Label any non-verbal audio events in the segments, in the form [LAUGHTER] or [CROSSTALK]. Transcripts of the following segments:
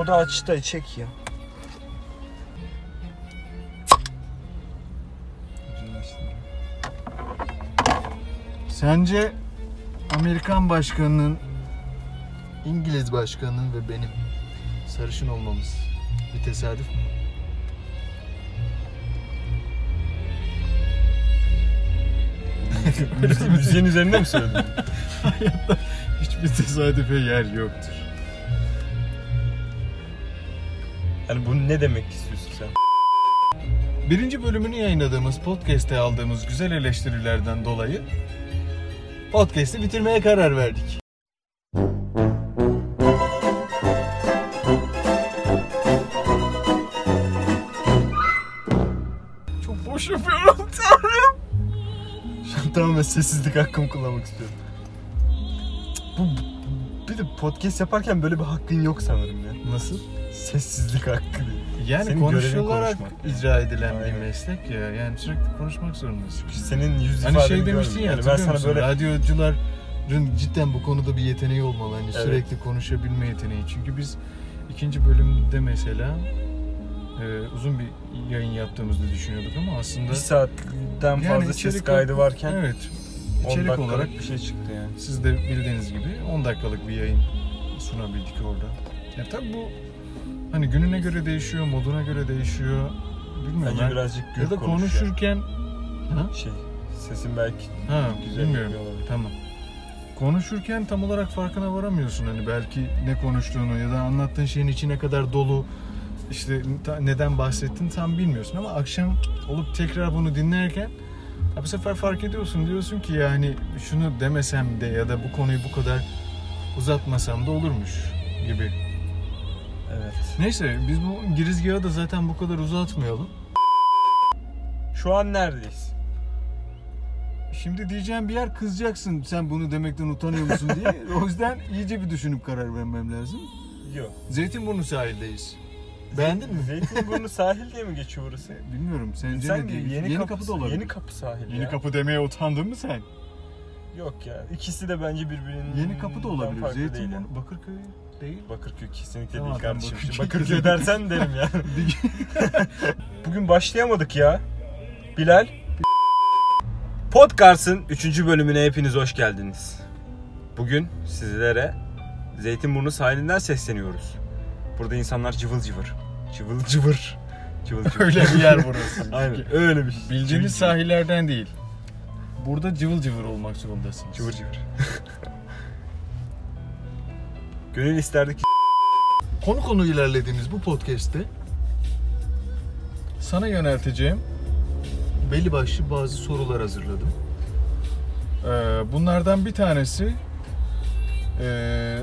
soda aç da çek ya. Sence Amerikan başkanının, İngiliz başkanının ve benim sarışın olmamız bir tesadüf mü? Müziğin üzerinde mi söyledin? [LAUGHS] Hiçbir tesadüfe yer yoktur. Yani bunu ne demek istiyorsun sen? Birinci bölümünü yayınladığımız podcast'te aldığımız güzel eleştirilerden dolayı podcast'i bitirmeye karar verdik. Çok boş yapıyorum tanrım. Şu an tamamen sessizlik hakkımı kullanmak istiyorum. Bu, bir de podcast yaparken böyle bir hakkın yok sanırım ya. Nasıl? Sessizlik hakkı diye. Yani Senin konuşularak icra edilen bir Aynen. meslek ya. Yani sürekli konuşmak zorundasın. Senin yüz Hani şey demiştin ya, yani ben sana böyle radyocuların cidden bu konuda bir yeteneği olmalı. Hani Evet. sürekli konuşabilme yeteneği. Çünkü biz ikinci bölümde mesela e, uzun bir yayın yaptığımızı düşünüyorduk ama aslında bir saatten Yani fazla ses kaydı varken evet 10 içerik olarak bir şey çıktı yani. siz de bildiğiniz gibi 10 dakikalık bir yayın sunabildik orada. Ya tabii bu hani gününe göre değişiyor, moduna göre değişiyor. Bilmiyorum. Bence ben- birazcık gür ya da konuşurken ha? Şey, sesin belki Ha, güzel bilmiyorum. olabilir. Tamam. Konuşurken tam olarak farkına varamıyorsun hani belki ne konuştuğunu ya da anlattığın şeyin içine kadar dolu işte neden bahsettin tam bilmiyorsun ama akşam olup tekrar bunu dinlerken ya bu sefer fark ediyorsun diyorsun ki yani şunu demesem de ya da bu konuyu bu kadar uzatmasam da olurmuş gibi. Evet. Neyse biz bu girizgahı da zaten bu kadar uzatmayalım. Şu an neredeyiz? Şimdi diyeceğim bir yer kızacaksın sen bunu demekten utanıyor musun diye. [LAUGHS] O yüzden iyice bir düşünüp karar vermem lazım. Yok. Zeytinburnu sahildeyiz. Beğendin mi? Zeytinburnu [LAUGHS] sahil diye mi geçiyor burası? Bilmiyorum. Sence Sen ne diye? yeni, kapı, kapı, da olabilir. Yeni kapı sahil Yeni ya. kapı demeye utandın mı sen? Yok ya. İkisi de bence birbirinin Yeni kapı da olabilir. Zeytinburnu, Bakırköy değil. Bakırköy kesinlikle Tamam, değil kardeşim. Bakırköy. Bakırköy dersen derim ya. [LAUGHS] [LAUGHS] Bugün başlayamadık ya. Bilal. Podcast'ın 3. bölümüne hepiniz hoş geldiniz. Bugün sizlere Zeytinburnu sahilinden sesleniyoruz. Burada insanlar cıvıl cıvır. Cıvıl cıvır. Cıvıl cıvır. Öyle bir yer burası. [LAUGHS] Aynen öyle bir şey. Bildiğimiz Cıvıl sahillerden değil. Burada cıvıl cıvır olmak zorundasınız. Cıvır cıvır. Gönül isterdi ki Konu konu ilerlediğimiz bu podcast'te sana yönelteceğim belli başlı bazı sorular hazırladım. Ee, bunlardan bir tanesi ee,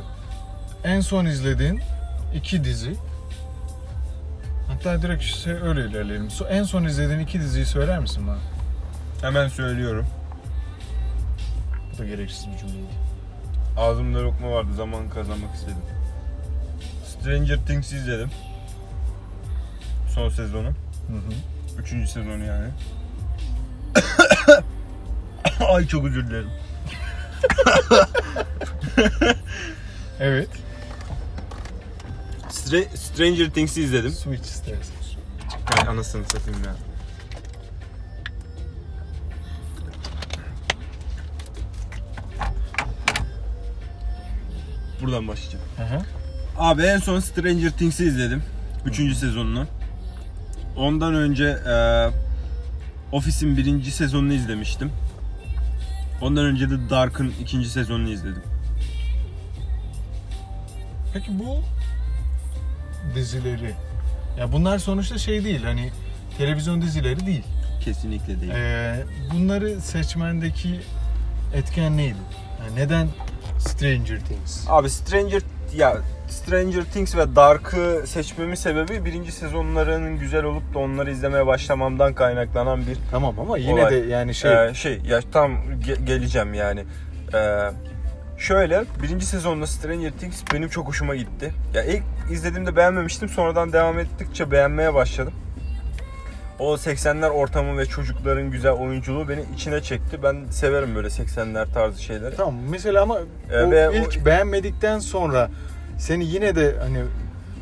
en son izlediğin iki dizi. Hatta direkt işte öyle ilerleyelim. En son izlediğin iki diziyi söyler misin bana? hemen söylüyorum. Bu da gereksiz bir cümleydi. Ağzımda lokma vardı zaman kazanmak istedim. Stranger Things izledim. Son sezonu. Hı hı. Üçüncü sezonu yani. [COUGHS] Ay çok özür dilerim. [LAUGHS] Evet. Stra- Stranger Things'i izledim. Switch istersen. Ay anasını satayım ya. Buradan başlayacağım. Hı hı. Abi en son Stranger Things'i izledim. Üçüncü sezonunu. Ondan önce e, Office'in birinci sezonunu izlemiştim. Ondan önce de Dark'ın ikinci sezonunu izledim. Peki bu dizileri ya bunlar sonuçta şey değil hani televizyon dizileri değil. Kesinlikle değil. Ee, bunları seçmendeki etken neydi? Yani neden Stranger Things? Abi Stranger ya Stranger Things ve Dark'ı seçmemin sebebi birinci sezonlarının güzel olup da onları izlemeye başlamamdan kaynaklanan bir Tamam ama yine Olay. de yani şey Ee, şey ya tam ge- geleceğim yani. Ee, şöyle birinci sezonda Stranger Things benim çok hoşuma gitti. Ya ilk izlediğimde beğenmemiştim. Sonradan devam ettikçe beğenmeye başladım. O 80'ler ortamı ve çocukların güzel oyunculuğu beni içine çekti. Ben severim böyle 80'ler tarzı şeyleri. tamam mesela ama Ee, o ve o- ilk beğenmedikten sonra seni yine de hani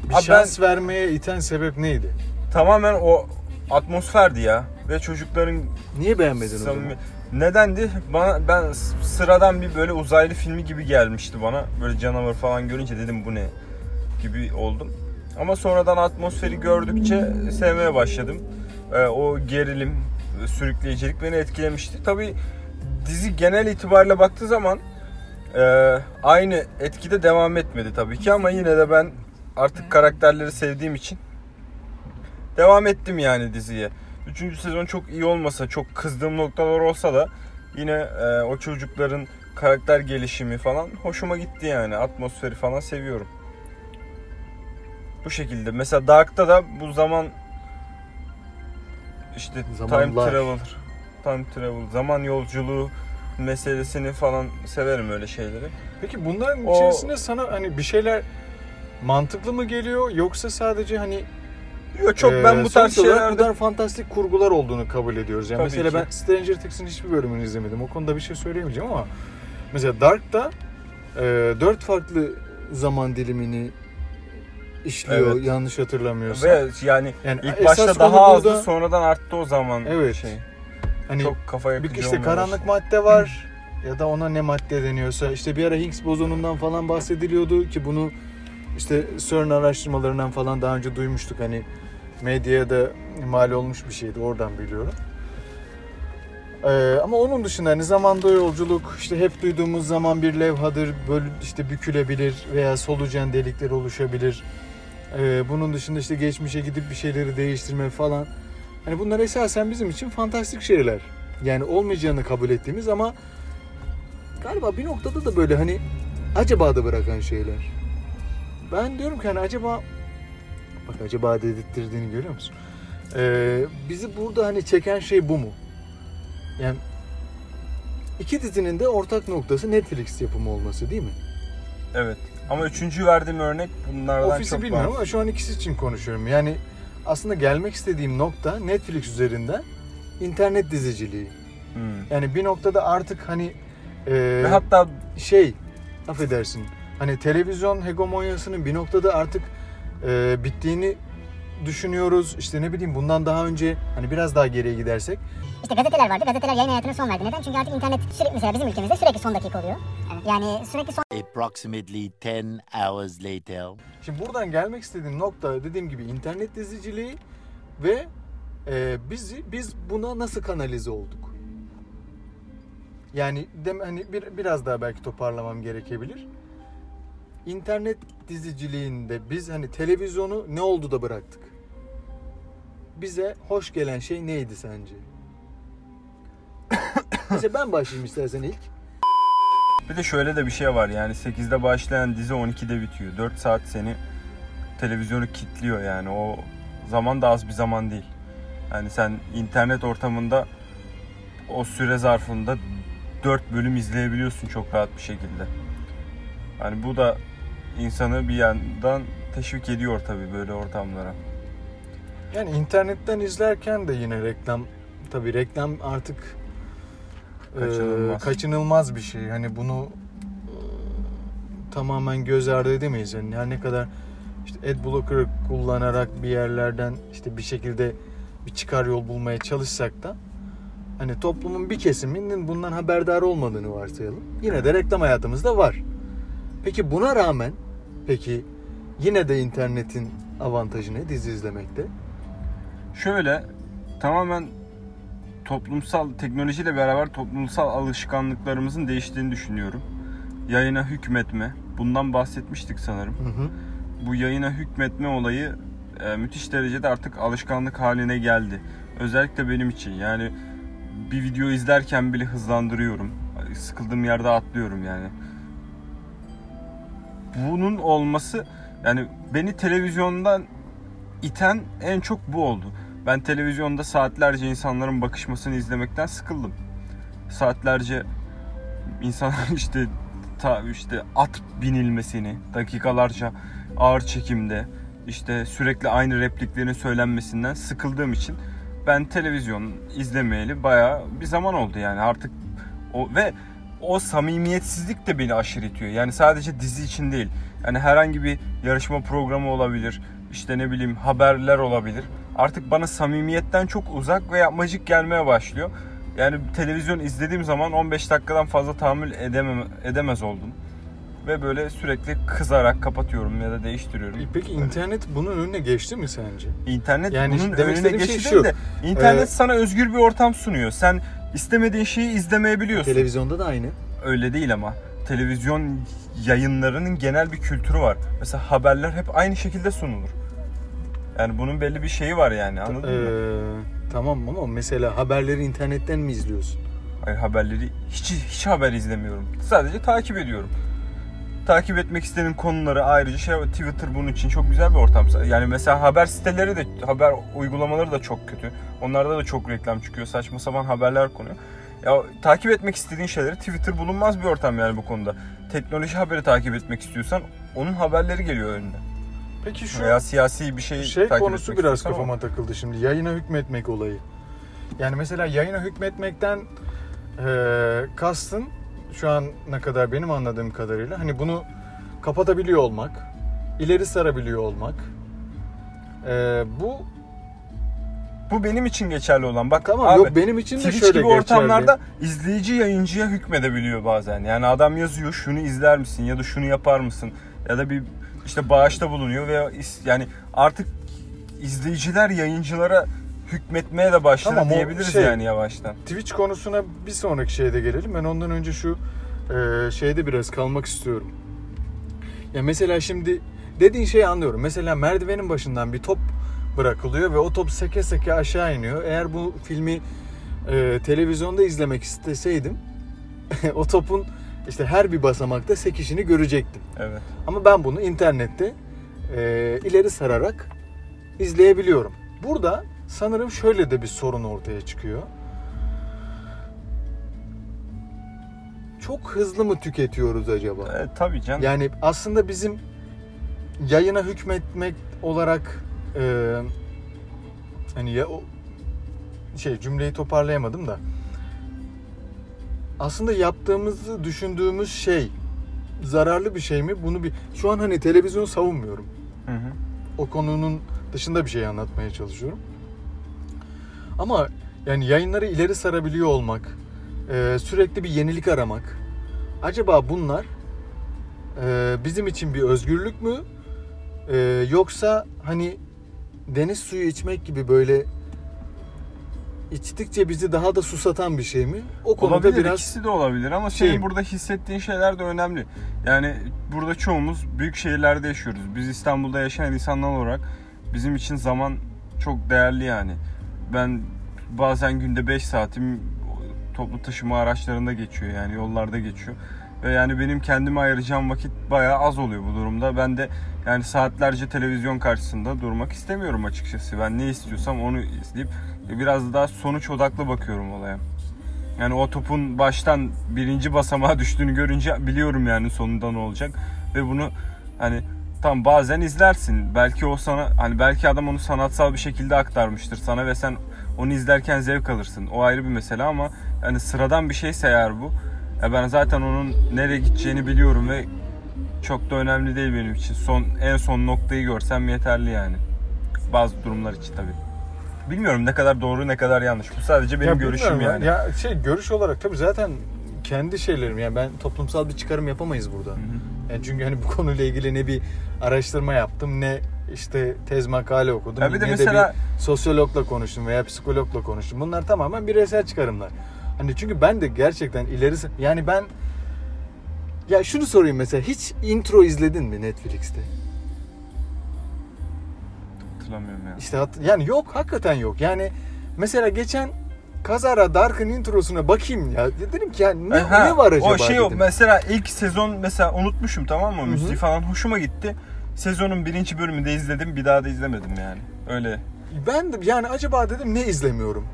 bir Abi şans vermeye iten sebep neydi? Tamamen o atmosferdi ya ve çocukların Niye beğenmedin o zaman? samimi. Nedendi? Bana ben sıradan bir böyle uzaylı filmi gibi gelmişti bana. Böyle canavar falan görünce dedim bu ne gibi oldum. Ama sonradan atmosferi gördükçe sevmeye başladım. Ee, o gerilim, sürükleyicilik beni etkilemişti. Tabii dizi genel itibariyle baktığı zaman e, aynı etkide devam etmedi tabii ki ama yine de ben artık karakterleri sevdiğim için devam ettim yani diziye. Üçüncü sezon çok iyi olmasa, çok kızdığım noktalar olsa da yine e, o çocukların karakter gelişimi falan hoşuma gitti yani. Atmosferi falan seviyorum. Bu şekilde. Mesela Dark'ta da bu zaman işte time Zamanlar. travel, time travel, zaman yolculuğu meselesini falan severim öyle şeyleri. Peki bunların O- içerisinde sana hani bir şeyler mantıklı mı geliyor yoksa sadece hani Yok çok e, ben bu tarz şeylerde bunlar fantastik kurgular olduğunu kabul ediyoruz. Yani Tabii mesela ki. ben Stranger Things'in hiçbir bölümünü izlemedim. O konuda bir şey söyleyemeyeceğim ama mesela Dark'ta e, dört farklı zaman dilimini işliyor Evet. yanlış hatırlamıyorsam. ve yani yani ilk başta daha azdı burada sonradan arttı o zaman Evet. şey. hani çok kafa bir yakıcı işte olmaya karanlık başladı. madde var ya da ona ne madde deniyorsa işte bir ara Higgs bozonundan falan bahsediliyordu ki bunu işte CERN araştırmalarından falan daha önce duymuştuk hani medyaya da mal olmuş bir şeydi oradan biliyorum. Ee, ama onun dışında hani zamanda yolculuk işte hep duyduğumuz zaman bir levhadır böyle işte bükülebilir veya solucan delikleri oluşabilir. Ee, bunun dışında işte geçmişe gidip bir şeyleri değiştirme falan. Hani bunlar esasen bizim için fantastik şeyler. Yani olmayacağını kabul ettiğimiz ama galiba bir noktada da böyle hani acaba da bırakan şeyler. Ben diyorum ki hani acaba bak acaba dedirttirdiğini görüyor musun? Ee, bizi burada hani çeken şey bu mu? Yani iki dizinin de ortak noktası Netflix yapımı olması değil mi? Evet. Ama üçüncü verdiğim örnek bunlardan Ofisi çok bilmiyorum var. ama şu an ikisi için konuşuyorum. Yani aslında gelmek istediğim nokta Netflix üzerinden internet diziciliği. Hmm. Yani bir noktada artık hani e, Ve hatta şey affedersin hani televizyon hegemonyasının bir noktada artık e, bittiğini düşünüyoruz. İşte ne bileyim bundan daha önce hani biraz daha geriye gidersek İşte gazeteler vardı. Gazeteler yayın hayatına son verdi. Neden? Çünkü artık internet sürekli mesela bizim ülkemizde sürekli son dakika oluyor. Yani sürekli son Approximately 10 hours later. Şimdi buradan gelmek istediğim nokta dediğim gibi internet diziciliği ve e, bizi biz buna nasıl kanalize olduk? Yani dem hani bir, biraz daha belki toparlamam gerekebilir. İnternet diziciliğinde biz hani televizyonu ne oldu da bıraktık? Bize hoş gelen şey neydi sence? [COUGHS] Mesela ben başlayayım istersen ilk. bir de şöyle de bir şey var yani 8'de başlayan dizi 12'de bitiyor. 4 saat seni televizyonu kilitliyor yani o zaman da az bir zaman değil. Yani sen internet ortamında o süre zarfında 4 bölüm izleyebiliyorsun çok rahat bir şekilde. Yani bu da insanı bir yandan teşvik ediyor tabii böyle ortamlara. Yani internetten izlerken de yine reklam tabii reklam artık e, Kaçınılmaz. kaçınılmaz bir şey. Hani bunu e, tamamen göz ardı edemeyiz. Yani her ne kadar işte adblocker kullanarak bir yerlerden işte bir şekilde bir çıkar yol bulmaya çalışsak da hani toplumun bir kesiminin bundan haberdar olmadığını varsayalım. Yine de reklam hayatımızda var. Peki buna rağmen peki yine de internetin avantajı ne dizi izlemekte? Şöyle tamamen toplumsal teknolojiyle beraber toplumsal alışkanlıklarımızın değiştiğini düşünüyorum. Yayına hükmetme. Bundan bahsetmiştik sanırım. Hı hı. Bu yayına hükmetme olayı e, müthiş derecede artık alışkanlık haline geldi. Özellikle benim için. Yani bir video izlerken bile hızlandırıyorum. Sıkıldığım yerde atlıyorum yani. Bunun olması yani beni televizyondan iten en çok bu oldu. Ben televizyonda saatlerce insanların bakışmasını izlemekten sıkıldım. Saatlerce insanlar [LAUGHS] işte ta işte at binilmesini, dakikalarca ağır çekimde işte sürekli aynı repliklerin söylenmesinden sıkıldığım için ben televizyon izlemeyeli bayağı bir zaman oldu yani artık o ve o samimiyetsizlik de beni aşırı itiyor. Yani sadece dizi için değil. Yani herhangi bir yarışma programı olabilir. işte ne bileyim haberler olabilir. Artık bana samimiyetten çok uzak ve yapmacık gelmeye başlıyor. Yani televizyon izlediğim zaman 15 dakikadan fazla tahammül edemem, edemez oldum. Ve böyle sürekli kızarak kapatıyorum ya da değiştiriyorum. Peki internet bunun önüne geçti mi sence? İnternet Yani bunun demek önüne şey geçti şu, de internet e, sana özgür bir ortam sunuyor. Sen istemediğin şeyi izlemeyebiliyorsun. Televizyonda da aynı. Öyle değil ama. Televizyon yayınlarının genel bir kültürü var. Mesela haberler hep aynı şekilde sunulur. Yani bunun belli bir şeyi var yani anladın mı? Ee, tamam ama mesela haberleri internetten mi izliyorsun? Hayır haberleri hiç hiç haber izlemiyorum. Sadece takip ediyorum. Takip etmek istediğim konuları ayrıca şey Twitter bunun için çok güzel bir ortam. Yani mesela haber siteleri de haber uygulamaları da çok kötü. Onlarda da çok reklam çıkıyor. Saçma sapan haberler konuyor. Ya takip etmek istediğin şeyleri Twitter bulunmaz bir ortam yani bu konuda. Teknoloji haberi takip etmek istiyorsan onun haberleri geliyor önüne. Peki şu Veya siyasi bir şey, şey takip konusu etmek biraz kafama takıldı şimdi. Yayına hükmetmek olayı. Yani mesela yayına hükmetmekten eee kastın şu an ne kadar benim anladığım kadarıyla hani bunu kapatabiliyor olmak, ileri sarabiliyor olmak. Eee, bu Bu benim için geçerli olan. Bak tamam abi, yok benim için de Twitch şöyle gibi geçerli. ortamlarda izleyici yayıncıya hükmedebiliyor bazen. Yani adam yazıyor şunu izler misin ya da şunu yapar mısın ya da bir işte bağışta bulunuyor ve yani artık izleyiciler yayıncılara hükmetmeye de başladı Tamam, diyebiliriz şey- yani yavaştan. Twitch konusuna bir sonraki şeyde gelelim. Ben ondan önce şu e, şeyde biraz kalmak istiyorum. Ya mesela şimdi dediğin şeyi anlıyorum. Mesela merdivenin başından bir top bırakılıyor ve o top seke seke aşağı iniyor. Eğer bu filmi e, televizyonda izlemek isteseydim [LAUGHS] o topun işte her bir basamakta sekişini görecektim. Evet. Ama ben bunu internette e, ileri sararak izleyebiliyorum. Burada sanırım şöyle de bir sorun ortaya çıkıyor. Çok hızlı mı tüketiyoruz acaba? E, tabii canım. Yani aslında bizim yayına hükmetmek olarak e, hani ya o şey cümleyi toparlayamadım da aslında yaptığımızı düşündüğümüz şey zararlı bir şey mi? Bunu bir şu an hani televizyon savunmuyorum. Hı hı. O konunun dışında bir şey anlatmaya çalışıyorum. Ama yani yayınları ileri sarabiliyor olmak, e, sürekli bir yenilik aramak. Acaba bunlar e, bizim için bir özgürlük mü? E, yoksa hani deniz suyu içmek gibi böyle içtikçe bizi daha da susatan bir şey mi? O konuda Olabilir biraz ikisi de olabilir ama senin şeyim. burada hissettiğin şeyler de önemli. Yani burada çoğumuz büyük şehirlerde yaşıyoruz. Biz İstanbul'da yaşayan insanlar olarak bizim için zaman çok değerli yani. Ben bazen günde 5 saatim toplu taşıma araçlarında geçiyor yani yollarda geçiyor. Ve yani benim kendime ayıracağım vakit bayağı az oluyor bu durumda. Ben de yani saatlerce televizyon karşısında durmak istemiyorum açıkçası. Ben ne istiyorsam onu izleyip biraz daha sonuç odaklı bakıyorum olaya. Yani o topun baştan birinci basamağa [LAUGHS] düştüğünü görünce biliyorum yani sonunda ne olacak. Ve bunu hani tam bazen izlersin. Belki o sana hani belki adam onu sanatsal bir şekilde aktarmıştır sana ve sen onu izlerken zevk alırsın. O ayrı bir mesele ama yani sıradan bir şeyse eğer bu. Ya ben zaten onun nereye gideceğini biliyorum ve çok da önemli değil benim için. Son en son noktayı görsem yeterli yani. Bazı durumlar için tabii. Bilmiyorum ne kadar doğru ne kadar yanlış. Bu sadece benim Ya görüşüm yani. ya. Ya şey görüş olarak tabii zaten kendi şeylerim yani ben toplumsal bir çıkarım yapamayız burada. Hı hı. Yani çünkü hani bu konuyla ilgili ne bir araştırma yaptım ne işte tez makale okudum Ya bir de ne mesela- de bir sosyologla konuştum veya psikologla konuştum. Bunlar tamamen bireysel çıkarımlar. Hani çünkü ben de gerçekten ileri yani ben ya şunu sorayım mesela hiç intro izledin mi Netflix'te? Hatırlamıyorum ya. İşte hat- yani yok hakikaten yok. Yani mesela geçen Kazara Dark'ın introsuna bakayım ya. Dedim ki ya ne, Ha, ne var acaba O şey o dedim. mesela ilk sezon mesela unutmuşum tamam mı hı. müziği falan hoşuma gitti. Sezonun birinci bölümünde izledim bir daha da izlemedim yani. Öyle. Ben de yani acaba dedim ne izlemiyorum?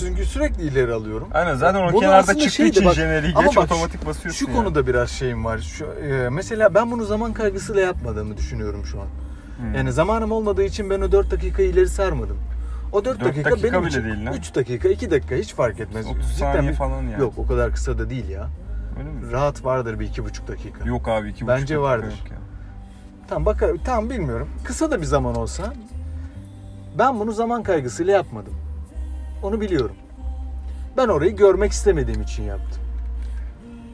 Çünkü sürekli ileri alıyorum. Aynen zaten o Bunu kenarda çıktığı şeydi için bak, jeneriği geç bak otomatik basıyorsun Şu yani. konuda biraz şeyim var. Şu, e, mesela ben bunu zaman kaygısıyla yapmadığımı düşünüyorum şu an. Hmm. Yani zamanım olmadığı için ben o 4 dakika ileri sarmadım. O 4 Dört dakika, dakika benim için değil lan. 3 dakika, 2 dakika hiç fark etmez. 30 Cidden saniye bir- falan yani. Yok o kadar kısa da değil ya. Öyle mi? Rahat vardır bir iki buçuk dakika. Yok abi iki Bence buçuk dakika vardır. yok ya. Tamam bakar, tamam bilmiyorum. Kısa da bir zaman olsa ben bunu zaman kaygısıyla yapmadım. Onu biliyorum. Ben orayı görmek istemediğim için yaptım.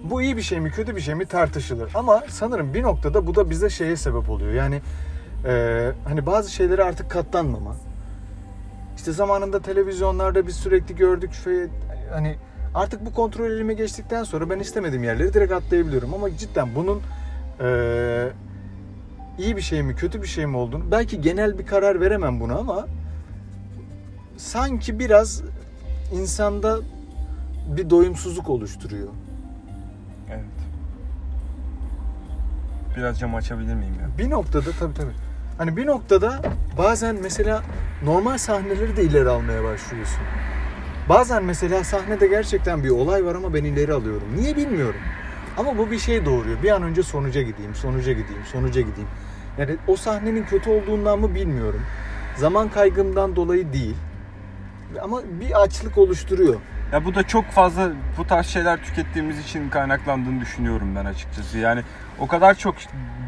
Bu iyi bir şey mi kötü bir şey mi tartışılır. Ama sanırım bir noktada bu da bize şeye sebep oluyor. Yani eee, hani bazı şeylere artık katlanmama. İşte zamanında televizyonlarda biz sürekli gördük ve hani artık bu kontrol elime geçtikten sonra ben istemediğim yerleri direkt atlayabiliyorum. Ama cidden bunun eee, iyi bir şey mi kötü bir şey mi olduğunu belki genel bir karar veremem buna ama sanki biraz insanda bir doyumsuzluk oluşturuyor. Evet. Biraz cam açabilir miyim ya? Bir noktada tabii tabii. Hani bir noktada bazen mesela normal sahneleri de ileri almaya başlıyorsun. Bazen mesela sahnede gerçekten bir olay var ama ben ileri alıyorum. Niye bilmiyorum. Ama bu bir şey doğuruyor. Bir an önce sonuca gideyim, sonuca gideyim, sonuca gideyim. Yani o sahnenin kötü olduğundan mı bilmiyorum. Zaman kaygımdan dolayı değil. Ama bir açlık oluşturuyor. Ya bu da çok fazla bu tarz şeyler tükettiğimiz için kaynaklandığını düşünüyorum ben açıkçası. Yani o kadar çok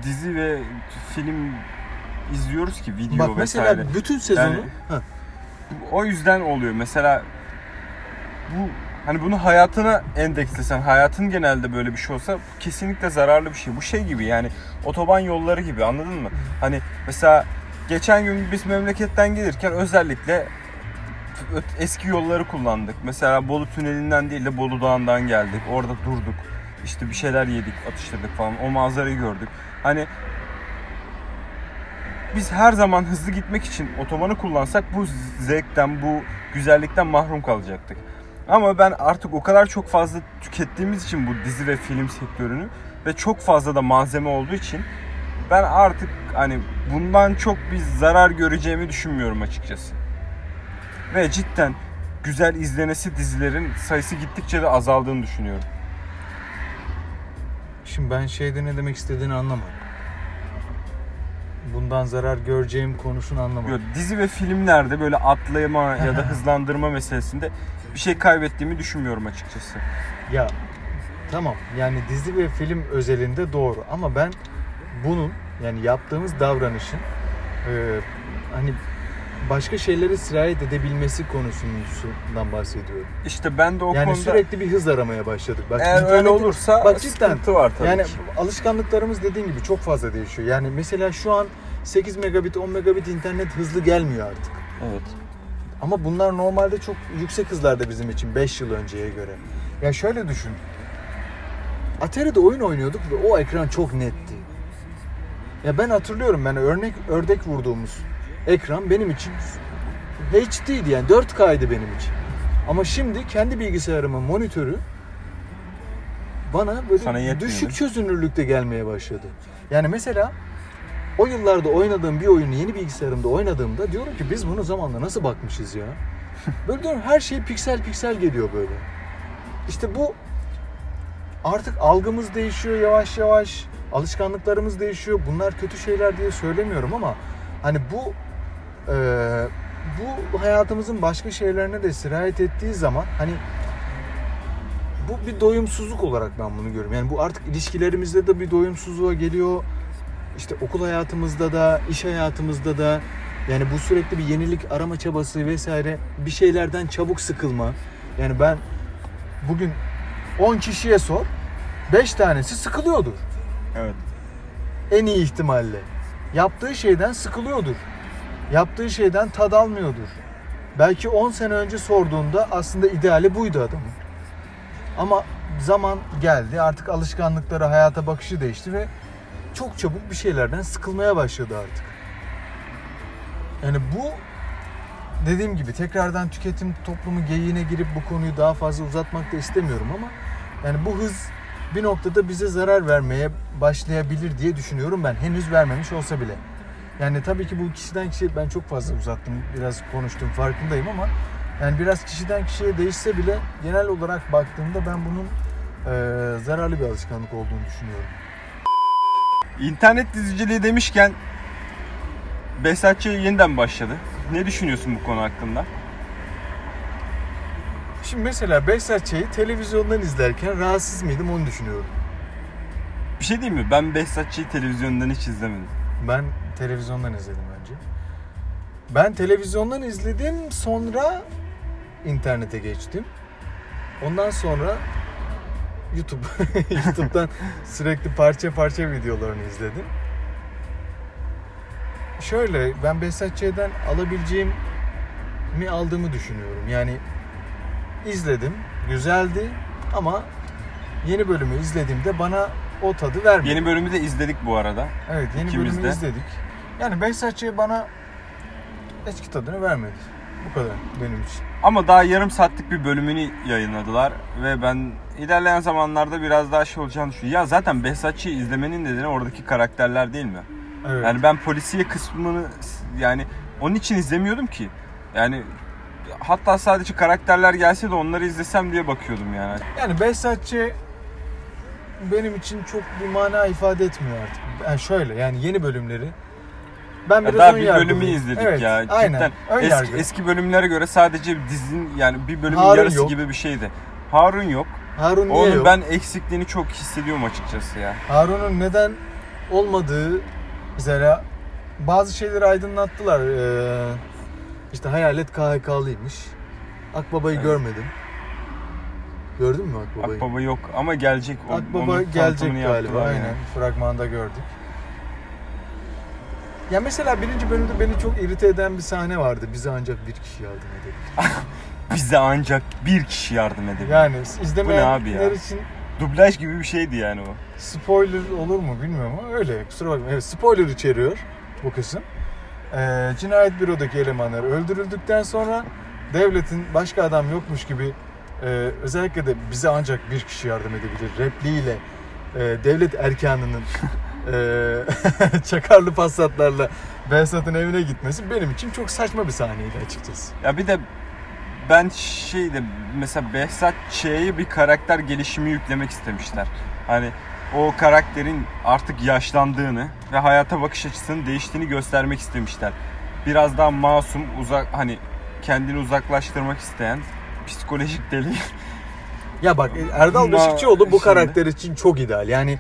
dizi ve film izliyoruz ki video Bak mesela vesaire. bütün sezonu Yani- Heh, O yüzden oluyor. Mesela bu hani bunu hayatına endekslesen, hayatın genelde böyle bir şey olsa kesinlikle zararlı bir şey. Bu şey gibi yani otoban yolları gibi anladın mı? Hani mesela geçen gün biz memleketten gelirken özellikle eski yolları kullandık. Mesela Bolu Tüneli'nden değil de Bolu Dağı'ndan geldik. Orada durduk. İşte bir şeyler yedik, atıştırdık falan. O manzarayı gördük. Hani biz her zaman hızlı gitmek için otobanı kullansak bu zevkten, bu güzellikten mahrum kalacaktık. Ama ben artık o kadar çok fazla tükettiğimiz için bu dizi ve film sektörünü ve çok fazla da malzeme olduğu için ben artık hani bundan çok bir zarar göreceğimi düşünmüyorum açıkçası. Ve cidden güzel izlenesi dizilerin sayısı gittikçe de azaldığını düşünüyorum. Şimdi ben şeyde ne demek istediğini anlamadım. Bundan zarar göreceğim konusunu anlamadım. Yo, dizi ve filmlerde böyle atlayma ya da [LAUGHS] hızlandırma meselesinde bir şey kaybettiğimi düşünmüyorum açıkçası. Ya tamam yani dizi ve film özelinde doğru ama ben bunun yani yaptığımız davranışın e, hani başka şeyleri sirayet edebilmesi konusundan bahsediyorum. İşte ben de o yani konuda sürekli bir hız aramaya başladık. Bak, eğer öyle internette- olursa bak cidden sıkıntı var tabii yani ki. alışkanlıklarımız dediğin gibi çok fazla değişiyor. Yani mesela şu an 8 megabit 10 megabit internet hızlı gelmiyor artık. Evet. Ama bunlar normalde çok yüksek hızlarda bizim için 5 yıl önceye göre. Ya şöyle düşün. Atari'de oyun oynuyorduk ve o ekran çok netti. Ya ben hatırlıyorum ben örnek ördek vurduğumuz ekran benim için HD'ydi yani 4K'ydı benim için. Ama şimdi kendi bilgisayarımın monitörü bana böyle düşük çözünürlükte gelmeye başladı. Yani mesela o yıllarda oynadığım bir oyunu yeni bilgisayarımda oynadığımda diyorum ki biz bunu zamanla nasıl bakmışız ya? [LAUGHS] Böyle diyorum her şey piksel piksel geliyor böyle. İşte bu artık algımız değişiyor yavaş yavaş. Alışkanlıklarımız değişiyor. Bunlar kötü şeyler diye söylemiyorum ama hani bu e, bu hayatımızın başka şeylerine de sirayet ettiği zaman hani bu bir doyumsuzluk olarak ben bunu görüyorum. Yani bu artık ilişkilerimizde de bir doyumsuzluğa geliyor. İşte okul hayatımızda da, iş hayatımızda da yani bu sürekli bir yenilik arama çabası vesaire bir şeylerden çabuk sıkılma. Yani ben bugün 10 kişiye sor 5 tanesi sıkılıyordur Evet. en iyi ihtimalle. Yaptığı şeyden sıkılıyordur. Yaptığı şeyden tad almıyordur. Belki 10 sene önce sorduğunda aslında ideali buydu adamın. Ama zaman geldi artık alışkanlıkları hayata bakışı değişti ve çok çabuk bir şeylerden sıkılmaya başladı artık. Yani bu dediğim gibi tekrardan tüketim toplumu geyiğine girip bu konuyu daha fazla uzatmak da istemiyorum ama yani bu hız bir noktada bize zarar vermeye başlayabilir diye düşünüyorum ben. Henüz vermemiş olsa bile. Yani tabii ki bu kişiden kişiye ben çok fazla uzattım. Biraz konuştum farkındayım ama yani biraz kişiden kişiye değişse bile genel olarak baktığımda ben bunun eee, zararlı bir alışkanlık olduğunu düşünüyorum. İnternet diziciliği demişken Behzatçı yeniden başladı. Ne düşünüyorsun bu konu hakkında? Şimdi mesela Behzatçı'yı televizyondan izlerken rahatsız mıydım onu düşünüyorum. Bir şey diyeyim mi? Ben Behzatçı'yı televizyondan hiç izlemedim. Ben televizyondan izledim önce. Ben televizyondan izledim sonra internete geçtim. Ondan sonra YouTube [LAUGHS] YouTube'dan sürekli parça parça videolarını izledim. Şöyle ben Behzatçı'dan alabileceğim mi aldığımı düşünüyorum. Yani izledim, güzeldi ama yeni bölümü izlediğimde bana o tadı vermedi. Yeni bölümü de izledik bu arada. Evet yeni İkimiz bölümü de. izledik. Yani Behzatçı bana eski tadını vermedi. Bu kadar benim için. Ama daha yarım saatlik bir bölümünü yayınladılar ve ben ilerleyen zamanlarda biraz daha şey olacağını düşünüyorum. Ya zaten Behzatçı'yı izlemenin nedeni oradaki karakterler değil mi? Evet. Yani ben polisiye kısmını yani onun için izlemiyordum ki. Yani hatta sadece karakterler gelse de onları izlesem diye bakıyordum yani. Yani Behzatçı benim için çok bir mana ifade etmiyor artık. Yani şöyle yani yeni bölümleri ben Ya biraz daha ön bir yargılıyım. bölümü izledik evet, ya. Aynen. Cidden Ön eski, yargı. eski bölümlere göre sadece dizinin yani bir bölümün Harun yarısı yok. gibi bir şeydi. Harun yok. Harun niye Onun yok? ben eksikliğini çok hissediyorum açıkçası ya. Harun'un neden olmadığı mesela bazı şeyleri aydınlattılar. Ee, işte hayalet KHK'lıymış. Akbaba'yı Evet. görmedim. Gördün mü Akbaba'yı? Akbaba yok ama gelecek. Akbaba gelecek galiba aynen. yani. Fragmanda gördük. Ya mesela birinci bölümde beni çok irite eden bir sahne vardı. Bize ancak bir kişi yardım edebilir. [LAUGHS] Bize ancak bir kişi yardım edebilir. Yani izlemeyenler için Dublaj gibi bir şeydi yani o. spoiler olur mu bilmiyorum ama öyle. Kusura bakmayın. Evet spoiler içeriyor bu kısım. Ee, cinayet bürodaki elemanlar öldürüldükten sonra devletin başka adam yokmuş gibi e, özellikle de bize ancak bir kişi yardım edebilir repliğiyle e, devlet erkanının e, [LAUGHS] çakarlı passatlarla Behzat'ın evine gitmesi benim için çok saçma bir sahneydi açıkçası. Ya bir de ben şeyde mesela Behzat Ç'ye bir karakter gelişimi yüklemek istemişler. Hani o karakterin artık yaşlandığını ve hayata bakış açısının değiştiğini göstermek istemişler. Biraz daha masum, uzak hani kendini uzaklaştırmak isteyen psikolojik deli. Ya bak Erdal Beşikçioğlu bu şimdi- karakter için çok ideal. Yani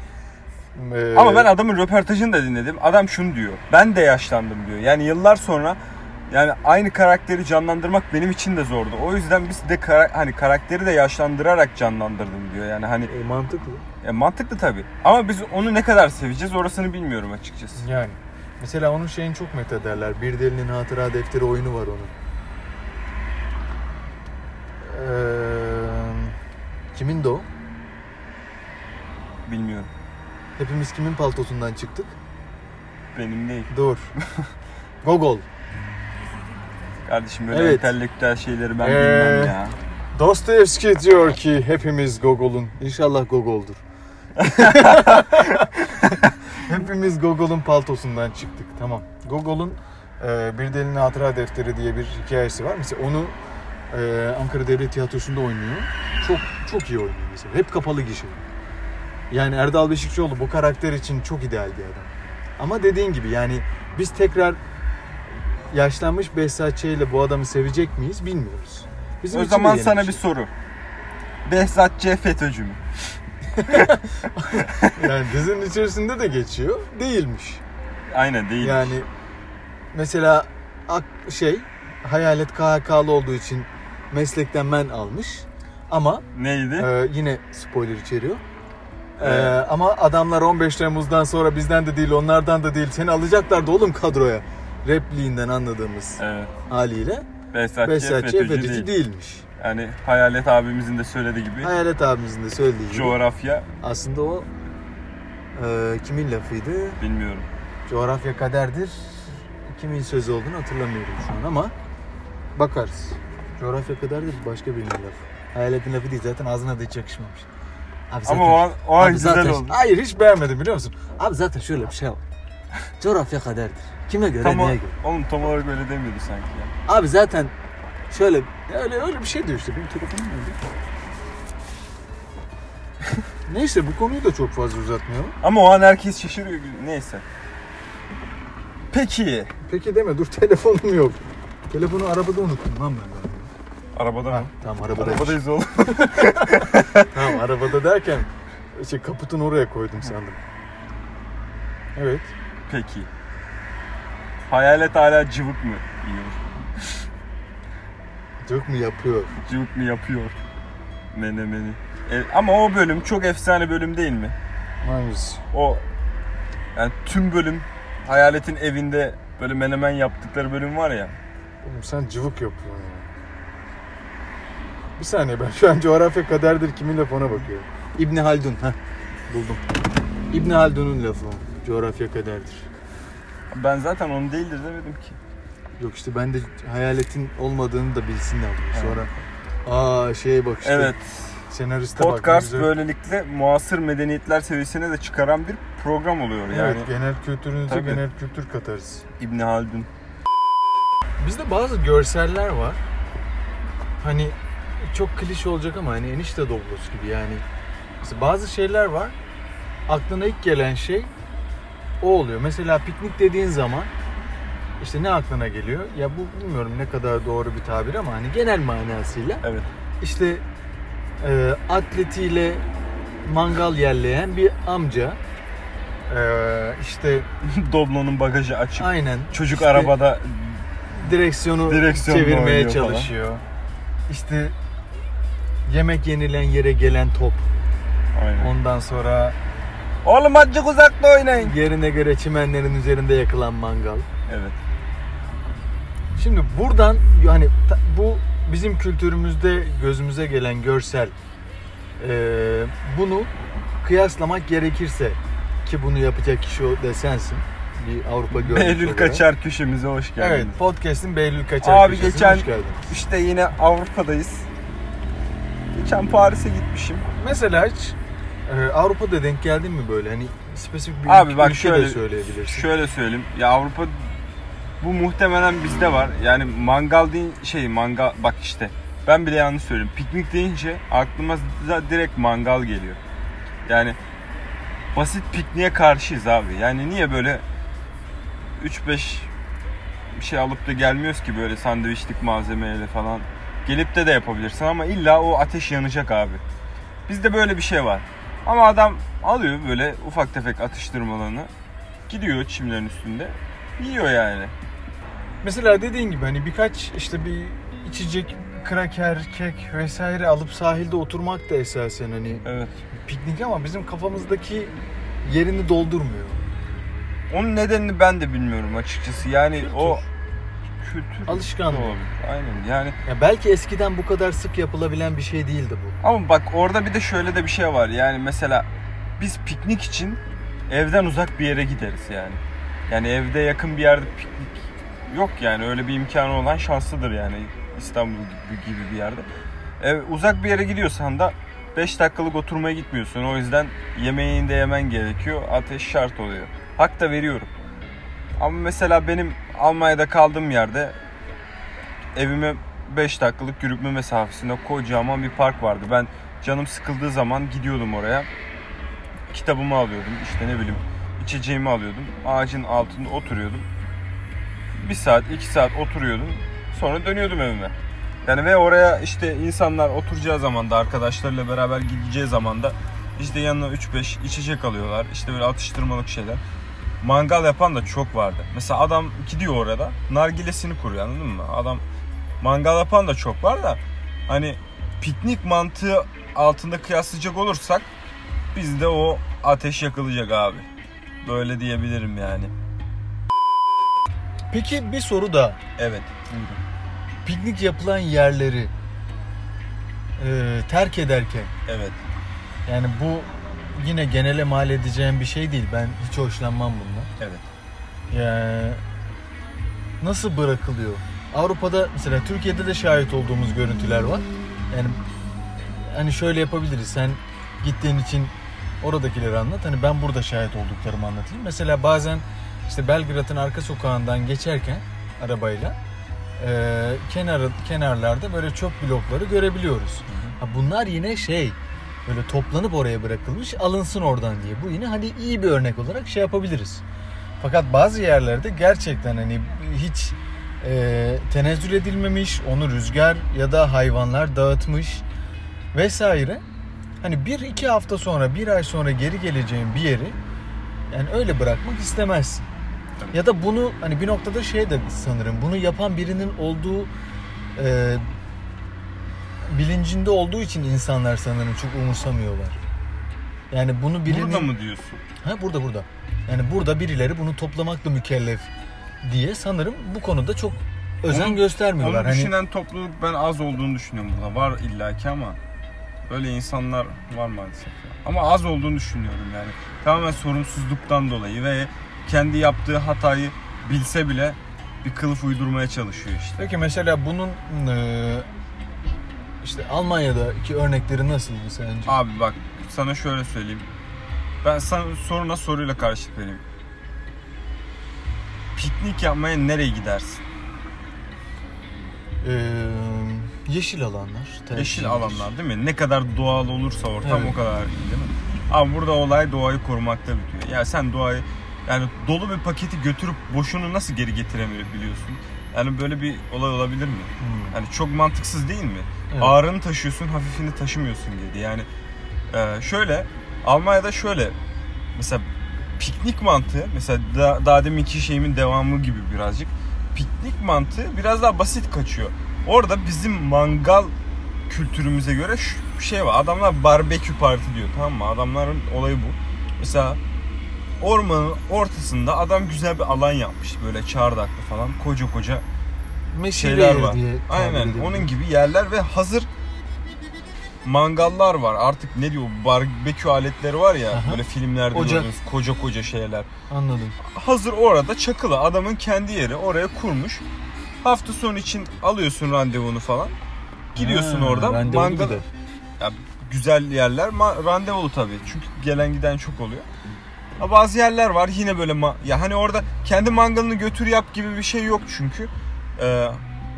e, Ama ben adamın röportajını da dinledim. Adam şunu diyor. Ben de yaşlandım diyor. Yani yıllar sonra yani aynı karakteri canlandırmak benim için de zordu. O yüzden biz de kara- hani karakteri de yaşlandırarak canlandırdım diyor. Yani hani E, mantıklı. e, mantıklı tabii. Ama biz onu ne kadar seveceğiz orasını bilmiyorum açıkçası. Yani. Mesela onun şeyini çok met ederler. Bir Delinin Hatıra Defteri oyunu var onun. Ee, kimin de o? Bilmiyorum. Hepimiz kimin paltosundan çıktık? Benim değil. Dur. [LAUGHS] Gogol. Kardeşim böyle Evet. entelektüel şeyleri ben Ee, bilmem ya. Dostoyevski diyor ki hepimiz Gogol'un. İnşallah Gogol'dur. [LAUGHS] hepimiz Gogol'un paltosundan çıktık. Tamam. Gogol'un e, Bir Delinin Hatıra Defteri diye bir hikayesi var. Mesela onu e, Ankara Devlet Tiyatrosu'nda oynuyor. Çok çok iyi oynuyor mesela. Hep kapalı gişe. Yani Erdal Beşikçioğlu bu karakter için çok ideal bir adam. Ama dediğin gibi yani biz tekrar yaşlanmış Behzat ile bu adamı sevecek miyiz bilmiyoruz. Bizim O zaman sana şey. bir soru. Behzat Ç FETÖ'cü mü? [LAUGHS] Yani dizinin içerisinde de geçiyor. Değilmiş. Aynen değil. Yani mesela şey Hayalet KHK'lı olduğu için meslekten men almış. Ama Neydi? e, yine spoiler içeriyor. E, Evet. ama adamlar 15 Temmuz'dan sonra bizden de değil onlardan da değil seni alacaklardı oğlum kadroya. Repliğinden anladığımız Evet. haliyle Behzat Ç Behzat Ç. FETÖ'cü FETÖ'cü değil. değilmiş. Yani Hayalet abimizin de söylediği gibi Hayalet abimizin de söylediği gibi. coğrafya Aslında o e, kimin lafıydı? bilmiyorum. Coğrafya kaderdir. Kimin sözü olduğunu hatırlamıyorum şu an ama bakarız. Coğrafya kaderdir başka birinin lafı. Hayaletin lafı değil zaten ağzına da hiç yakışmamış. Abi Ama o an, o an abi güzel zaten- oldu. Hayır hiç beğenmedim biliyor musun? Abi zaten şöyle bir şey var. Coğrafya kaderdir. Kime göre Tam o, neye göre? oğlum tam olarak öyle demiyordu sanki ya. Abi zaten şöyle öyle öyle bir şey diyor işte. Benim telefonum nerede? [LAUGHS] Neyse bu konuyu da çok fazla uzatmayalım. Ama o an herkes şaşırıyor. Neyse. Peki. Peki deme dur telefonum yok. Telefonu arabada unuttum lan ben. Arabada Ha, mı? tamam arabadaymış. Arabadayız oğlum. [LAUGHS] Tamam arabada derken şey kaputun oraya koydum sandım. Evet. Peki. Hayalet hala cıvık mı yiyor? Çok mu yapıyor? Cıvık mı yapıyor? Menemeni. E, ama o bölüm çok efsane bölüm değil mi? Hangisi? O yani tüm bölüm hayaletin evinde böyle menemen yaptıkları bölüm var ya. Oğlum sen cıvık yapıyorsun ya. Bir saniye ben şu an coğrafya kaderdir kimin lafı ona bakıyorum. İbni Haldun. Heh, buldum. İbni Haldun'un lafı. Coğrafya kaderdir. Ben zaten onu değildir demedim ki. Yok işte ben de hayaletin olmadığını da bilsinler. Sonra aa şeye bak işte. Evet. Senariste bak. Podcast güzel. böylelikle muasır medeniyetler seviyesine de çıkaran bir program oluyor yani. Evet genel kültürünüze Tabii. genel kültür katarız. İbni Haldun. Bizde bazı görseller var. Hani çok klişe olacak ama hani enişte doblosu gibi yani. Mesela bazı şeyler var. Aklına ilk gelen şey o oluyor. Mesela piknik dediğin zaman işte ne aklına geliyor? Ya bu bilmiyorum ne kadar doğru bir tabir ama hani genel manasıyla Evet. işte e, atletiyle mangal yerleyen bir amca e, işte [LAUGHS] Doblo'nun bagajı açık. aynen Çocuk işte- arabada direksiyonu Direksiyonla çevirmeye oynuyor falan. çalışıyor. İşte yemek yenilen yere gelen top. Aynen. Ondan sonra Oğlum azıcık uzakta oynayın. yerine göre çimenlerin üzerinde yakılan mangal. Evet. Şimdi buradan yani ta- bu bizim kültürümüzde gözümüze gelen görsel Ee, bunu kıyaslamak gerekirse ki bunu yapacak kişi o da sensin. Bir Avrupa görmüş Behlül olarak. Kaçar köşemize hoş geldiniz. Evet, podcast'in Behlül Kaçar Abi köşesine geçen hoş geldiniz. işte yine Avrupa'dayız. Geçen Paris'e gitmişim. Mesela hiç e, Avrupa'da denk geldin mi böyle hani spesifik bir Abi ülke- bak ülke şöyle- de söyleyebilirsin. Şöyle söyleyeyim. Ya Avrupa bu muhtemelen bizde var. Yani mangal değil şey mangal bak işte ben bile yanlış söylüyorum. Piknik deyince aklıma direkt mangal geliyor. Yani basit pikniğe karşıyız abi. Yani niye böyle 3-5 bir şey alıp da gelmiyoruz ki böyle sandviçlik malzemeyle falan. Gelip de de yapabilirsin ama illa o ateş yanacak abi. Bizde böyle bir şey var. Ama adam alıyor böyle ufak tefek atıştırmalarını. Gidiyor çimlerin üstünde. Yiyor yani. Mesela dediğin gibi hani birkaç işte bir içecek, kraker, kek vesaire alıp sahilde oturmak da esasen hani Evet. piknik ama bizim kafamızdaki yerini doldurmuyor. Onun nedenini ben de bilmiyorum açıkçası. Yani Kültür. o kültür Alışkanlık. da olabilir. Aynen yani. Ya belki eskiden bu kadar sık yapılabilen bir şey değildi bu. Ama bak orada bir de şöyle de bir şey var. Yani mesela biz piknik için evden uzak bir yere gideriz yani. Yani evde yakın bir yerde piknik yok yani. Öyle bir imkanı olan şanslıdır yani İstanbul gibi, gibi bir yerde. Ev, uzak bir yere gidiyorsan da 5 dakikalık oturmaya gitmiyorsun. O yüzden yemeğini de yemen gerekiyor. Ateş şart oluyor. Hak da veriyorum. Ama mesela benim Almanya'da kaldığım yerde evime 5 dakikalık yürüme mesafesinde kocaman bir park vardı. Ben canım sıkıldığı zaman gidiyordum oraya. Kitabımı alıyordum. işte ne bileyim içeceğimi alıyordum. Ağacın altında oturuyordum. Bir saat, iki saat oturuyordum. Sonra dönüyordum evime. Yani ve oraya işte insanlar oturacağı zaman da arkadaşlarıyla beraber gideceği zaman da işte yanına 3-5 içecek alıyorlar. İşte böyle atıştırmalık şeyler. Mangal yapan da çok vardı. Mesela adam gidiyor orada nargilesini kuruyor anladın mı? Adam mangal yapan da çok var da hani piknik mantığı altında kıyaslayacak olursak bizde o ateş yakılacak abi. Böyle diyebilirim yani. Peki bir soru da Evet. piknik yapılan yerleri e, terk ederken Evet. yani bu yine genele mal edeceğim bir şey değil. Ben hiç hoşlanmam bundan. Evet. Yani nasıl bırakılıyor? Avrupa'da mesela Türkiye'de de şahit olduğumuz görüntüler var. Yani hani şöyle yapabiliriz. Sen gittiğin için oradakileri anlat. Hani ben burada şahit olduklarımı anlatayım. Mesela bazen işte Belgrad'ın arka sokağından geçerken arabayla e, kenarı kenarlarda böyle çöp blokları görebiliyoruz. Ha, bunlar yine şey böyle toplanıp oraya bırakılmış alınsın oradan diye. Bu yine hani iyi bir örnek olarak şey yapabiliriz. Fakat bazı yerlerde gerçekten hani hiç e, tenezzül edilmemiş, onu rüzgar ya da hayvanlar dağıtmış vesaire. Hani bir iki hafta sonra, bir ay sonra geri geleceğin bir yeri yani öyle bırakmak istemezsin. Ya da bunu hani bir noktada şey de sanırım bunu yapan birinin olduğu e, bilincinde olduğu için insanlar sanırım çok umursamıyorlar. Yani bunu birinin... Burada mı diyorsun? Ha burada burada. Yani burada birileri bunu toplamakla mükellef diye sanırım bu konuda çok özen Onu- göstermiyorlar. Onu Hani düşünen topluluk ben az olduğunu düşünüyorum burada. Var illaki ama böyle insanlar var maalesef. ya. Ama az olduğunu düşünüyorum yani. Tamamen sorumsuzluktan dolayı ve kendi yaptığı hatayı bilse bile bir kılıf uydurmaya çalışıyor işte. Peki mesela bunun e, işte Almanya'daki örnekleri nasıldı sence? Abi bak sana şöyle söyleyeyim. Ben sana soruna soruyla karşılık vereyim. Piknik yapmaya nereye gidersin? E, yeşil alanlar. tercih Yeşil edilir. alanlar değil mi? Ne kadar doğal olursa ortam Evet. o kadar iyi değil mi? Ama burada olay doğayı korumakta bitiyor. Ya sen doğayı yani dolu bir paketi götürüp boşunu nasıl geri getirebiliyorsun? Yani böyle bir olay olabilir mi? Hmm. Yani çok mantıksız değil mi? Evet. Ağırını taşıyorsun, hafifini taşımıyorsun gibi. Yani e, şöyle Almanya'da şöyle mesela piknik mantığı mesela da, daha deminki şeyimin devamı gibi birazcık. Piknik mantığı biraz daha basit kaçıyor. Orada bizim mangal kültürümüze göre şu şey var. Adamlar barbekü parti diyor tamam mı? Adamların olayı bu. Mesela ormanın ortasında adam güzel bir alan yapmış. Böyle çardaklı falan koca koca Mesire şeyler var. diye Aynen onun gibi yerler ve hazır mangallar var. Artık ne diyor barbekü aletleri var ya Aha. böyle filmlerde Ocak. gördüğünüz koca koca şeyler. Anladım. Hazır orada çakılı adamın kendi yeri oraya kurmuş. Hafta sonu için alıyorsun randevunu falan. Gidiyorsun Ha, orada randevulu mangal ya, güzel yerler ma- randevulu tabii. Çünkü gelen giden çok oluyor. Bazı yerler var yine böyle ma- ya hani orada kendi mangalını götür yap gibi bir şey yok çünkü. Ee,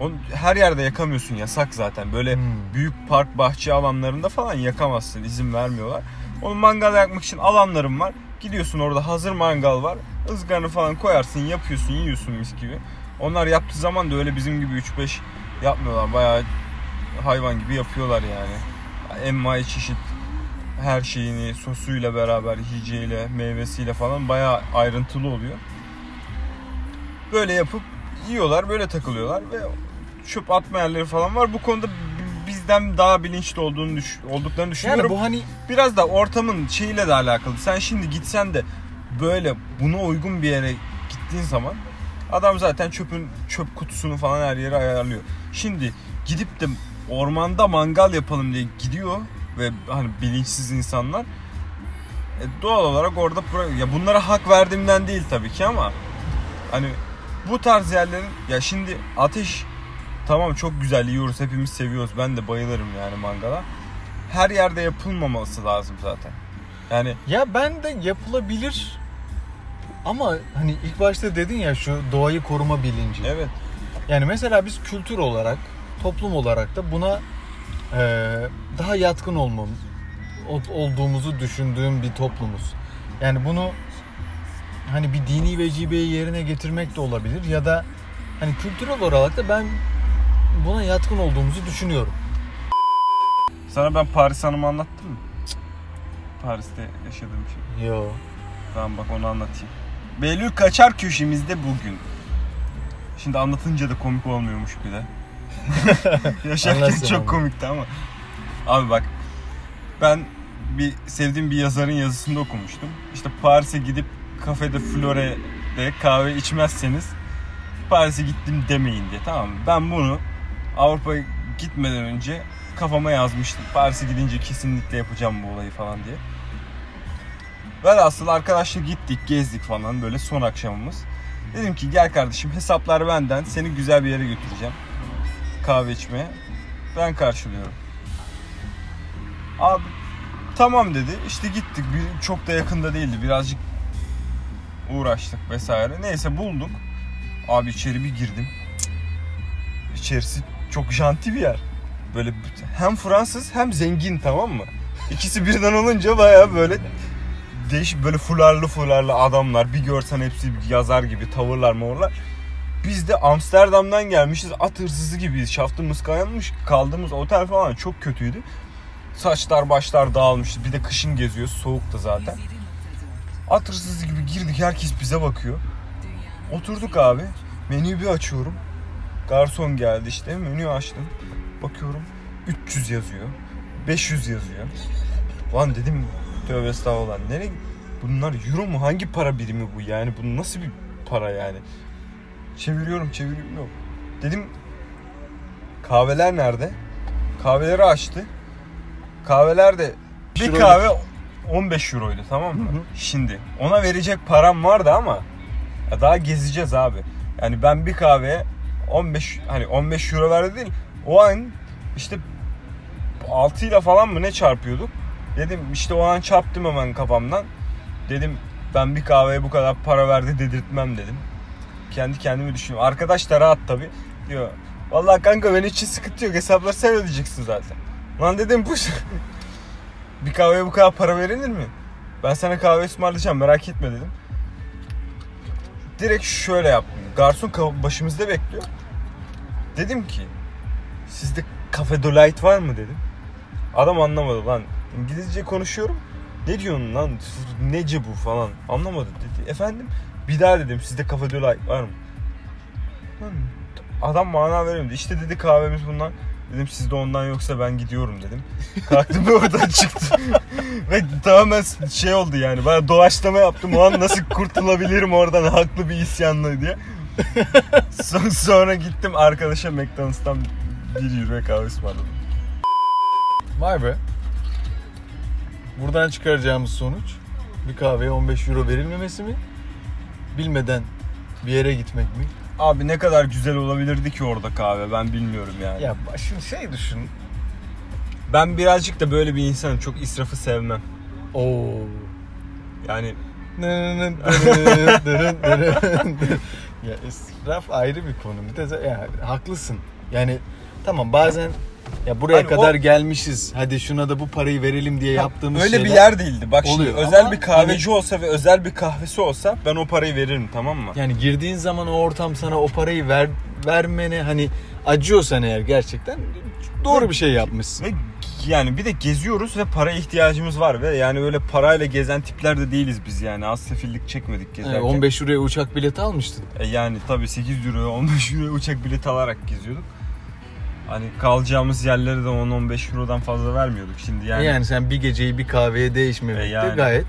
onu her yerde yakamıyorsun yasak zaten. Böyle Hmm. büyük park bahçe alanlarında falan yakamazsın izin vermiyorlar. Onun mangal yakmak için alanlarım var. Gidiyorsun orada hazır mangal var. ızgaranı falan koyarsın yapıyorsun yiyorsun mis gibi. Onlar yaptığı zaman da öyle bizim gibi 3-5 yapmıyorlar. Bayağı hayvan gibi yapıyorlar yani. Envai çeşit her şeyini sosuyla beraber yiyeceğiyle meyvesiyle falan bayağı ayrıntılı oluyor. Böyle yapıp yiyorlar böyle takılıyorlar ve çöp atma yerleri falan var. Bu konuda bizden daha bilinçli olduğunu düş- olduklarını düşünüyorum. Yani bu hani Biraz da ortamın şeyiyle de alakalı. Sen şimdi gitsen de böyle buna uygun bir yere gittiğin zaman adam zaten çöpün çöp kutusunu falan her yere ayarlıyor. Şimdi gidip de ormanda mangal yapalım diye gidiyor ve hani bilinçsiz insanlar e, doğal olarak orada ya bunlara hak verdiğimden değil tabii ki ama hani bu tarz yerlerin ya şimdi ateş tamam çok güzel yiyoruz hepimiz seviyoruz ben de bayılırım yani mangala her yerde yapılmaması lazım zaten. Yani Ya ben de yapılabilir ama hani ilk başta dedin ya şu doğayı koruma bilinci. evet Yani mesela biz kültür olarak, toplum olarak da buna daha yatkın olmam ol- olduğumuzu düşündüğüm bir toplumuz. Yani bunu hani bir dini vecibeyi yerine getirmek de olabilir ya da hani kültürel olarak da ben buna yatkın olduğumuzu düşünüyorum. sana ben Paris Hanım'ı anlattım mı? Paris'te yaşadığım şey. Yo. Tamam bak onu anlatayım. Behlül Kaçar köşemizde bugün. Şimdi anlatınca da komik olmuyormuş bir de. [LAUGHS] Yaşarken Anlatsın çok ama. komikti ama. Abi bak ben bir sevdiğim bir yazarın yazısında okumuştum. İşte Paris'e gidip kafede Flore'de kahve içmezseniz Paris'e gittim demeyin diye tamam mı? Ben bunu Avrupa'ya gitmeden önce kafama yazmıştım. Paris'e gidince kesinlikle yapacağım bu olayı falan diye. Velhasıl arkadaşla gittik, gezdik falan böyle son akşamımız. Dedim ki gel kardeşim hesaplar benden. Seni güzel bir yere götüreceğim. Kahve içmeye. Ben karşılıyorum. Abi tamam dedi. İşte gittik. Bir, çok da yakında değildi. Birazcık uğraştık vesaire. Neyse bulduk. Abi içeri bir girdim. Cık. İçerisi çok janti bir yer. Böyle hem Fransız hem zengin tamam mı? İkisi birden olunca baya böyle değişik böyle fularlı fularlı adamlar. Bir görsen hepsi yazar gibi tavırlar mavırlar. Biz de Amsterdam'dan gelmişiz. At hırsızı gibiyiz. Şaftımız kayanmış. Kaldığımız otel falan çok kötüydü. Saçlar başlar dağılmıştı. Bir de kışın geziyoruz. Soğuktu zaten. At hırsızı gibi girdik. Herkes bize bakıyor. Oturduk abi. Menüyü bir açıyorum. Garson geldi işte. Menüyü açtım. Bakıyorum 300 yazıyor. 500 yazıyor. Lan dedim tövbe estağfurullah. Nereye? Bunlar euro mu? Hangi para birimi bu yani? Bu nasıl bir para yani? Çeviriyorum çeviriyorum yok. Dedim kahveler nerede? Kahveleri açtı. Kahveler de bir Euro. kahve 15 euroydu tamam mı? Hı hı. Şimdi ona verecek param vardı ama ya daha gezeceğiz abi. Yani ben bir kahveye 15 hani 15 euro verdi değil. O an işte 6 ile falan mı ne çarpıyorduk? Dedim işte o an çarptım hemen kafamdan. Dedim ben bir kahveye bu kadar para verdi dedirtmem dedim. Kendi kendimi düşünüyorum. Arkadaş da rahat tabi. Diyor vallahi kanka benim için sıkıntı yok. Hesapları sen ödeyeceksin zaten. Lan dedim bu [LAUGHS] bir kahveye bu kadar para verilir mi? Ben sana kahve ısmarlayacağım merak etme dedim. Direkt şöyle yaptım. Garson başımızda bekliyor. Dedim ki sizde Cafe Delight var mı dedim. Adam anlamadı lan. İngilizce konuşuyorum. Ne diyorsun lan? Nece bu falan. Anlamadı dedi. Efendim? Bir daha dedim sizde Cafe Delight var mı? Adam mana veremedi. İşte dedi kahvemiz bundan. Dedim sizde ondan yoksa ben gidiyorum dedim. Kalktım ve [LAUGHS] oradan çıktım. [LAUGHS] ve tamamen şey oldu yani. Ben doğaçlama yaptım. O an nasıl kurtulabilirim oradan haklı bir isyanla diye. [LAUGHS] Son- Sonra gittim arkadaşa McDonald's'tan bir euro kahve ısmarladım. Vay be. Buradan çıkaracağımız sonuç bir kahveye 15 euro verilmemesi mi? Bilmeden bir yere gitmek mi? Abi ne kadar güzel olabilirdi ki orada kahve ben bilmiyorum yani. Ya şimdi şey düşün. Ben birazcık da böyle bir insanım. Çok israfı sevmem. Oo. Yani [LAUGHS] ya israf ayrı bir konu. Bir de ya, haklısın. Yani tamam bazen ya buraya Hani kadar o- gelmişiz. Hadi şuna da bu parayı verelim diye yaptığımız öyle bir şeyler- yer değildi. Bak şimdi oluyor. özel Ama bir kahveci hani- olsa ve özel bir kahvesi olsa ben o parayı veririm tamam mı? Yani girdiğin zaman o ortam sana o parayı ver vermene hani acıyorsan eğer gerçekten doğru bir şey yapmışsın. Ve yani bir de geziyoruz ve para ihtiyacımız var ve yani öyle parayla gezen tipler de değiliz biz yani. Az sefillik çekmedik gezerken. Yani 15 liraya uçak bileti almıştın. E yani tabii 8 euro 15 euro uçak bileti alarak geziyorduk. Hani kalacağımız yerlere de 10-15 eurodan fazla vermiyorduk şimdi yani. Yani, sen bir geceyi bir kahveye değişmemekte E yani. gayet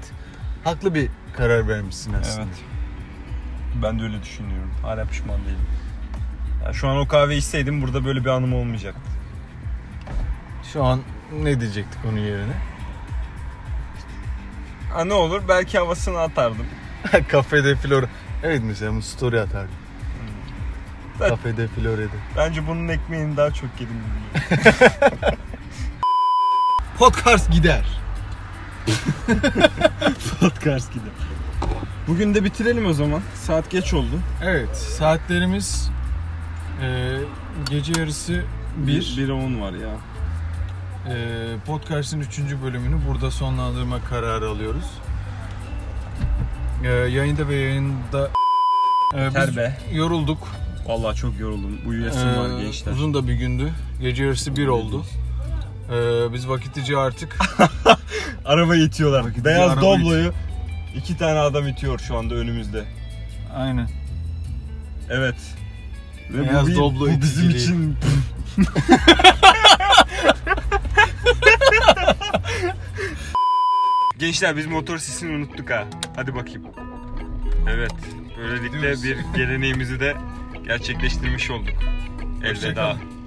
haklı bir karar vermişsin aslında. Evet. Ben de öyle düşünüyorum. Hala pişman değilim. Ya şu an o kahve içseydim burada böyle bir anım olmayacaktı. Şu an ne diyecektik onun yerine? Ha ne olur belki havasını atardım. [LAUGHS] Kafede Flora. Evet mesela bu story atardım. Kafede Flora'da. Bence bunun ekmeğini daha çok yedim. [LAUGHS] Podcast gider. [LAUGHS] Podcast gibi. Bugün de bitirelim o zaman. Saat geç oldu. Evet saatlerimiz e, gece yarısı 1. 1'e 10 var ya. E, podcast'ın 3. bölümünü burada sonlandırma kararı alıyoruz. E, yayında ve yayında e, biz be. yorulduk. Vallahi çok yoruldum. Uyuyasım Ee, var gençler. Uzun da bir gündü. Gece yarısı 1 oldu. Ee, biz vakitlice artık [LAUGHS] Araba itiyorlar. Vakit Beyaz Doblo'yu iki tane adam itiyor şu anda önümüzde. aynen Evet. Ve Beyaz bu, bir- Doblo bu bizim iticiliği. için [LAUGHS] Gençler biz motor sesini unuttuk ha. Hadi bakayım. Evet. Böylelikle Gidiyoruz. bir geleneğimizi de gerçekleştirmiş olduk. Elveda. Hoşçakalın.